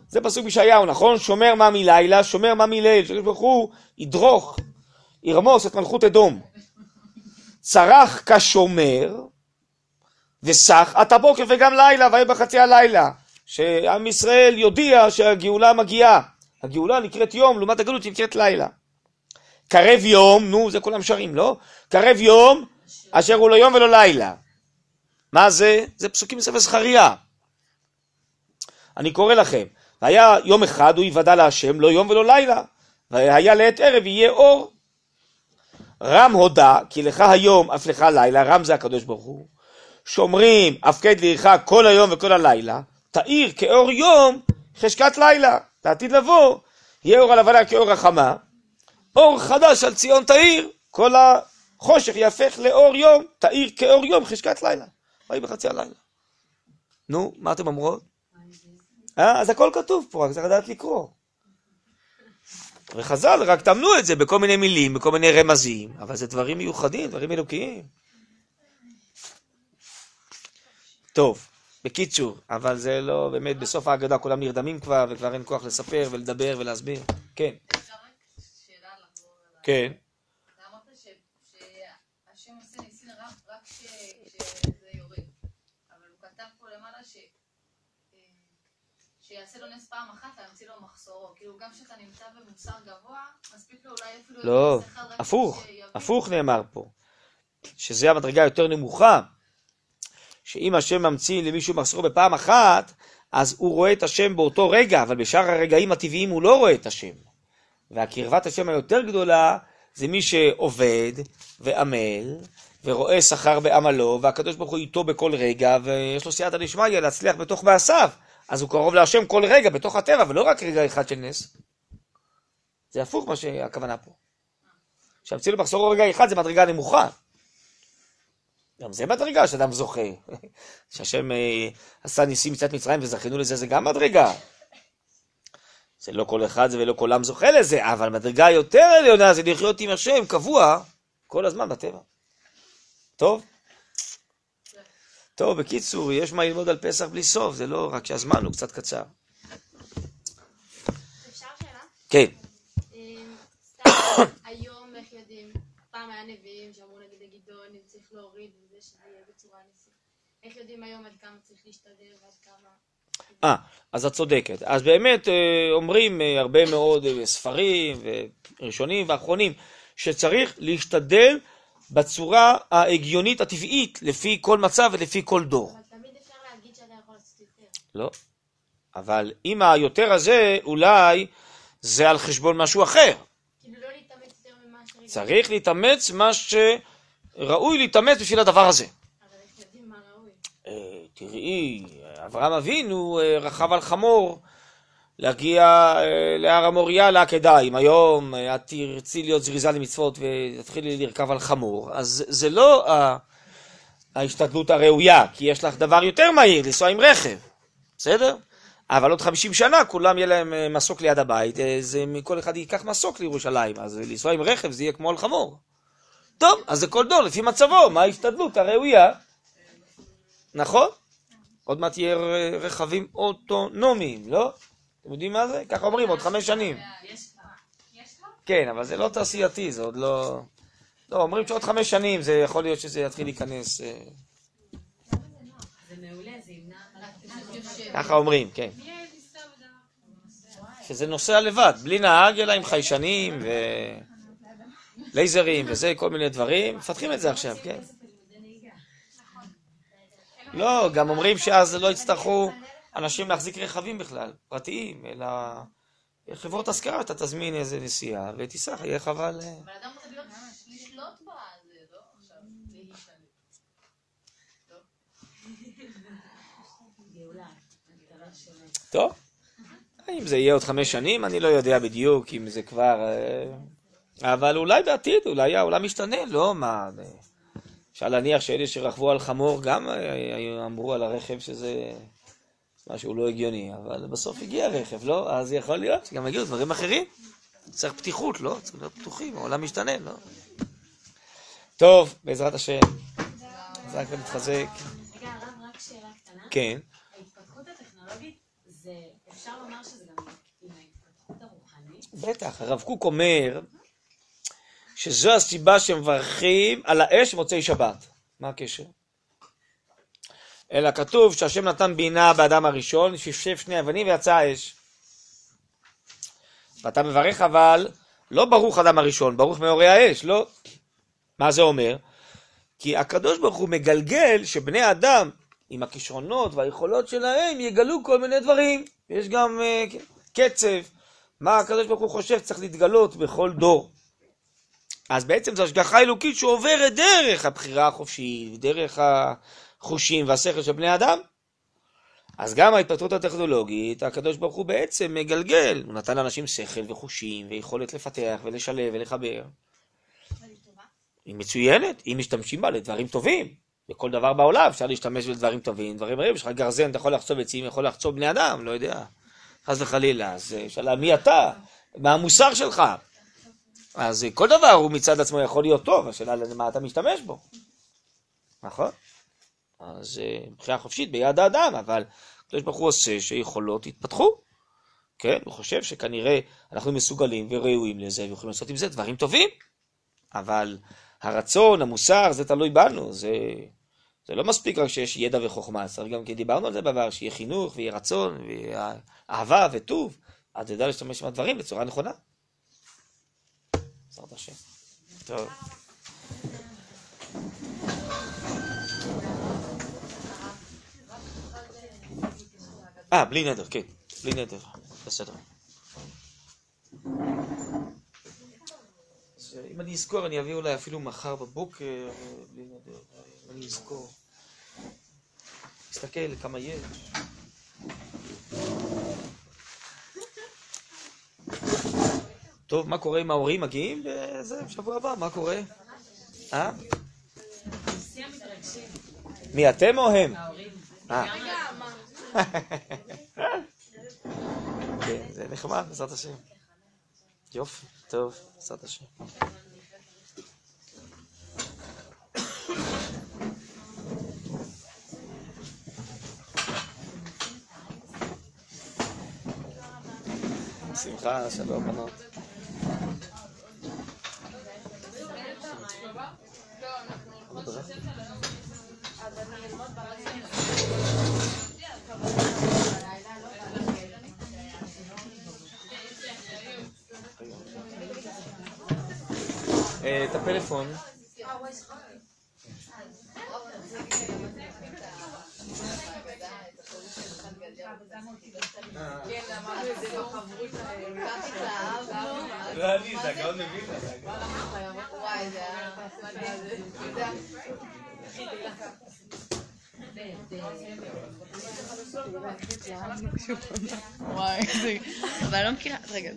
זה פסוק בישעיהו, נכון? שומר מה מלילה, שומר מה מליל. שקדוש ברוך הוא ידרוך, ירמוס את מלכות אדום. צרח כשומר, וסח עד הבוקר וגם לילה, ויהי בחצי הלילה. שעם ישראל יודיע שהגאולה מגיעה. הגאולה נקראת יום, לעומת הגלות נקראת לילה. קרב יום, נו, זה כולם שרים, לא? קרב יום, אשר הוא לא יום ולא לילה. מה זה? זה פסוקים מספר זכריה. אני קורא לכם, והיה יום אחד הוא יוודע להשם, לא יום ולא לילה. והיה לעת ערב יהיה אור. רם הודה, כי לך היום אף לך לילה, רם זה הקדוש ברוך הוא. שומרים הפקד לירך כל היום וכל הלילה, תאיר כאור יום חשקת לילה. לעתיד לבוא, יהיה אור הלבנה כאור החמה, אור חדש על ציון תאיר, כל החושך יהפך לאור יום, תאיר כאור יום, חשכת לילה. ויהי בחצי הלילה. נו, מה אתם אומרות? אה, אז הכל כתוב פה, רק צריך לדעת לקרוא. וחז"ל רק טמנו את זה בכל מיני מילים, בכל מיני רמזים, אבל זה דברים מיוחדים, דברים אלוקיים. טוב, בקיצור, אבל זה לא, באמת, בסוף ההגדה כולם נרדמים כבר, וכבר אין כוח לספר ולדבר ולהסביר. כן. כן. אתה אמרת ש- שהשם עושה ניסים רק רק כש- כשזה יורד. אבל הוא כתב פה למעלה ש... אה, שיעשה לו נס פעם אחת להמציא לו מחסורו. כאילו גם כשאתה נמצא במוסר גבוה, מספיק לו אולי אפילו... לא, הפוך, הפוך נאמר פה. שזה המדרגה היותר נמוכה. שאם השם ממציא למישהו מחסורו בפעם אחת, אז הוא רואה את השם באותו רגע, אבל בשאר הרגעים הטבעיים הוא לא רואה את השם. והקרבת השם היותר גדולה זה מי שעובד ועמל ורואה שכר בעמלו, והקדוש ברוך הוא איתו בכל רגע, ויש לו סייעתא דשמיא להצליח בתוך מעשיו. אז הוא קרוב להשם כל רגע בתוך הטבע, ולא רק רגע אחד של נס. זה הפוך מה שהכוונה פה. שהמציא לו מחסור רגע אחד זה מדרגה נמוכה. גם זה מדרגה שאדם זוכה. שהשם אה, עשה ניסים מצד מצרים וזכינו לזה, זה גם מדרגה. זה לא כל אחד ולא כל עם זוכה לזה, אבל מדרגה יותר עליונה זה לחיות עם השם קבוע כל הזמן בטבע. טוב? טוב, בקיצור, יש מה ללמוד על פסח בלי סוף, זה לא רק שהזמן הוא קצת קצר. אפשר שאלה? כן, סתם, היום איך יודעים, פעם היה נביאים שאמרו נגיד לגדעון אם צריך להוריד וזה שזה יהיה בצורה ניסית. איך יודעים היום עד כמה צריך להשתדל ועד כמה... אה, אז את צודקת. אז באמת אה, אומרים אה, הרבה מאוד אה, ספרים וראשונים ואחרונים שצריך להשתדל בצורה ההגיונית הטבעית לפי כל מצב ולפי כל דור. אבל תמיד אפשר להגיד שאתה יכול לעשות יותר. לא. אבל אם היותר הזה אולי זה על חשבון משהו אחר. כאילו לא להתאמץ יותר ממה שרגע. צריך להתאמץ מה שראוי להתאמץ בשביל הדבר הזה. אבל איך יודעים מה ראוי? אה, תראי, אברהם אבינו אה, רכב על חמור להגיע אה, להר המוריה לעקדה. אם היום אה, את תרצי להיות זריזה למצוות ותתחילי לרכב על חמור, אז זה לא ההשתדלות הראויה, כי יש לך דבר יותר מהיר, לנסוע עם רכב, בסדר? אבל עוד 50 שנה כולם יהיה להם אה, מסוק ליד הבית, זה כל אחד ייקח מסוק לירושלים, אז לנסוע עם רכב זה יהיה כמו על חמור. טוב, אז זה כל דור לפי מצבו, מה ההשתדלות הראויה? נכון? עוד מעט יהיה רכבים אוטונומיים, לא? אתם יודעים מה זה? ככה אומרים, עוד חמש שנים. כן, אבל זה לא תעשייתי, זה עוד לא... לא, אומרים שעוד חמש שנים זה יכול להיות שזה יתחיל להיכנס... אה, זה מעולה, זה ימנע... ככה אומרים, כן. שזה נוסע לבד, בלי נהג, אלא עם חיישנים ולייזרים וזה, כל מיני דברים. מפתחים את זה עכשיו, כן. לא, גם אומרים שאז לא יצטרכו אנשים להחזיק רכבים בכלל, פרטיים, אלא חברות השכרה, אתה תזמין איזה נסיעה ותיסע, יהיה חבל... אה, אבל אדם רוצה להיות, לשלוט בזה, לא? עכשיו. טוב, אם זה יהיה עוד חמש שנים, אני לא יודע בדיוק אם זה כבר... אה, אבל אולי בעתיד, אולי העולם ישתנה, לא? מה... אה, אפשר להניח שאלה שרכבו על חמור גם אמרו על הרכב שזה משהו לא הגיוני, אבל בסוף הגיע רכב, לא? אז יכול להיות שגם יגיעו דברים אחרים. צריך פתיחות, לא? צריך להיות פתוחים, העולם משתנה, לא? טוב, בעזרת השם. חזק ונתחזק. רגע, הרב, רק שאלה קטנה. כן. ההתפתחות הטכנולוגית, זה... אפשר לומר שזה גם עם ההתפתחות הרוחנית? בטח, הרב קוק אומר שזו הסיבה שמברכים על האש מוצאי שבת. מה הקשר? אלא כתוב שהשם נתן בינה באדם הראשון, שפשף שני אבנים ויצאה האש. ואתה מברך אבל, לא ברוך אדם הראשון, ברוך מאורי האש, לא. מה זה אומר? כי הקדוש ברוך הוא מגלגל שבני אדם עם הכישרונות והיכולות שלהם יגלו כל מיני דברים. יש גם uh, קצב, מה הקדוש ברוך הוא חושב צריך להתגלות בכל דור. אז בעצם זו השגחה אלוקית שעוברת דרך הבחירה החופשית, דרך החושים והשכל של בני אדם. אז גם ההתפתחות הטכנולוגית, הקדוש ברוך הוא בעצם מגלגל. הוא נתן לאנשים שכל וחושים ויכולת לפתח ולשלב ולחבר. היא מצוינת, אם משתמשים בה לדברים טובים. בכל דבר בעולם אפשר להשתמש בדברים טובים, דברים רעים, יש לך גרזן, אתה יכול לחצוב עצים, יכול לחצוב בני אדם, לא יודע. חס וחלילה, אז שאלה מי אתה? מה המוסר שלך? אז כל דבר הוא מצד עצמו יכול להיות טוב, השאלה למה אתה משתמש בו. נכון? אז אה, מבחינה חופשית ביד האדם, אבל הקדוש ברוך הוא עושה שיכולות יתפתחו. כן, הוא חושב שכנראה אנחנו מסוגלים וראויים לזה ויכולים לעשות עם זה דברים טובים. אבל הרצון, המוסר, זה תלוי בנו, זה, זה לא מספיק רק שיש ידע וחוכמה, צריך גם כי דיברנו על זה בעבר, שיהיה חינוך ויהיה רצון ויהיה אהבה וטוב, אז תדע להשתמש בדברים בצורה נכונה. בעזרת השם. טוב. אה, בלי נדר, כן, בלי נדר, בסדר. אה, אם אני אזכור, אני אביא אולי אפילו מחר בבוקר, אה, בלי נדר, אה, אם אני אזכור. תסתכל כמה יש. טוב, מה קורה עם ההורים מגיעים? וזה, בשבוע הבא, מה קורה? אה? מי, אתם או הם? ההורים. כן, זה נחמד, בעזרת השם. יופי, טוב, בעזרת השם. שמחה, שלום, בנות. אה, את הפלאפון. לא. וואי. אבל לא מכירה... רגע.